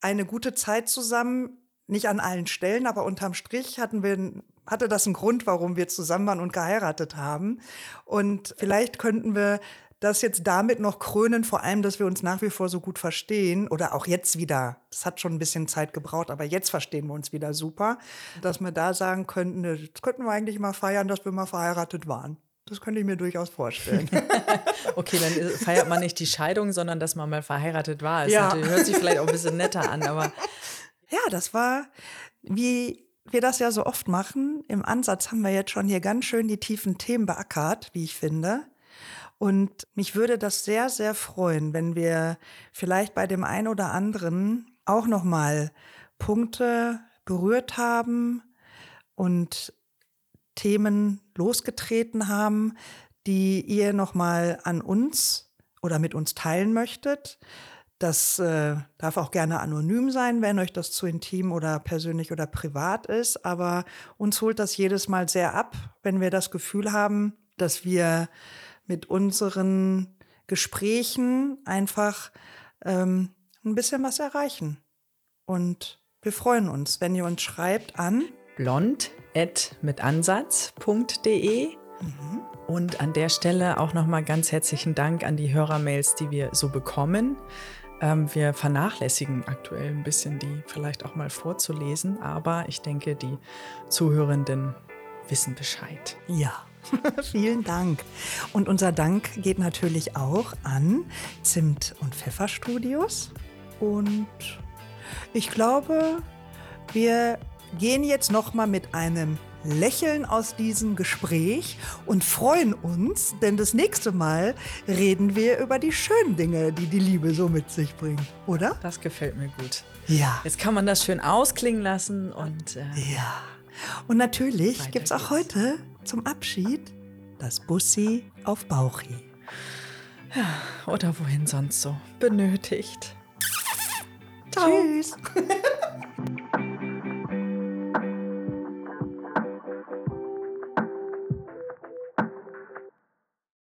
eine gute Zeit zusammen, nicht an allen Stellen, aber unterm Strich hatten wir hatte das einen Grund, warum wir zusammen waren und geheiratet haben. Und vielleicht könnten wir das jetzt damit noch krönen, vor allem, dass wir uns nach wie vor so gut verstehen oder auch jetzt wieder. Das hat schon ein bisschen Zeit gebraucht, aber jetzt verstehen wir uns wieder super, dass wir da sagen könnten, jetzt könnten wir eigentlich mal feiern, dass wir mal verheiratet waren. Das könnte ich mir durchaus vorstellen. okay, dann feiert man nicht die Scheidung, sondern dass man mal verheiratet war. Das ja. hört sich vielleicht auch ein bisschen netter an, aber. Ja, das war, wie wir das ja so oft machen. Im Ansatz haben wir jetzt schon hier ganz schön die tiefen Themen beackert, wie ich finde. Und mich würde das sehr, sehr freuen, wenn wir vielleicht bei dem einen oder anderen auch noch mal Punkte berührt haben und Themen losgetreten haben, die ihr noch mal an uns oder mit uns teilen möchtet. Das äh, darf auch gerne anonym sein, wenn euch das zu intim oder persönlich oder privat ist. Aber uns holt das jedes Mal sehr ab, wenn wir das Gefühl haben, dass wir mit unseren Gesprächen einfach ähm, ein bisschen was erreichen. Und wir freuen uns, wenn ihr uns schreibt an blond.mitansatz.de. Mhm. Und an der Stelle auch nochmal ganz herzlichen Dank an die Hörermails, die wir so bekommen. Ähm, wir vernachlässigen aktuell ein bisschen, die vielleicht auch mal vorzulesen, aber ich denke, die Zuhörenden wissen Bescheid. Ja. Vielen Dank. Und unser Dank geht natürlich auch an Zimt- und Pfefferstudios. Und ich glaube, wir gehen jetzt noch mal mit einem lächeln aus diesem Gespräch und freuen uns, denn das nächste Mal reden wir über die schönen Dinge, die die Liebe so mit sich bringt, oder? Das gefällt mir gut. Ja. Jetzt kann man das schön ausklingen lassen und. Äh, ja. Und natürlich gibt es auch heute zum Abschied das Bussi auf Bauchi. Ja, oder wohin sonst so benötigt. Ciao. Tschüss.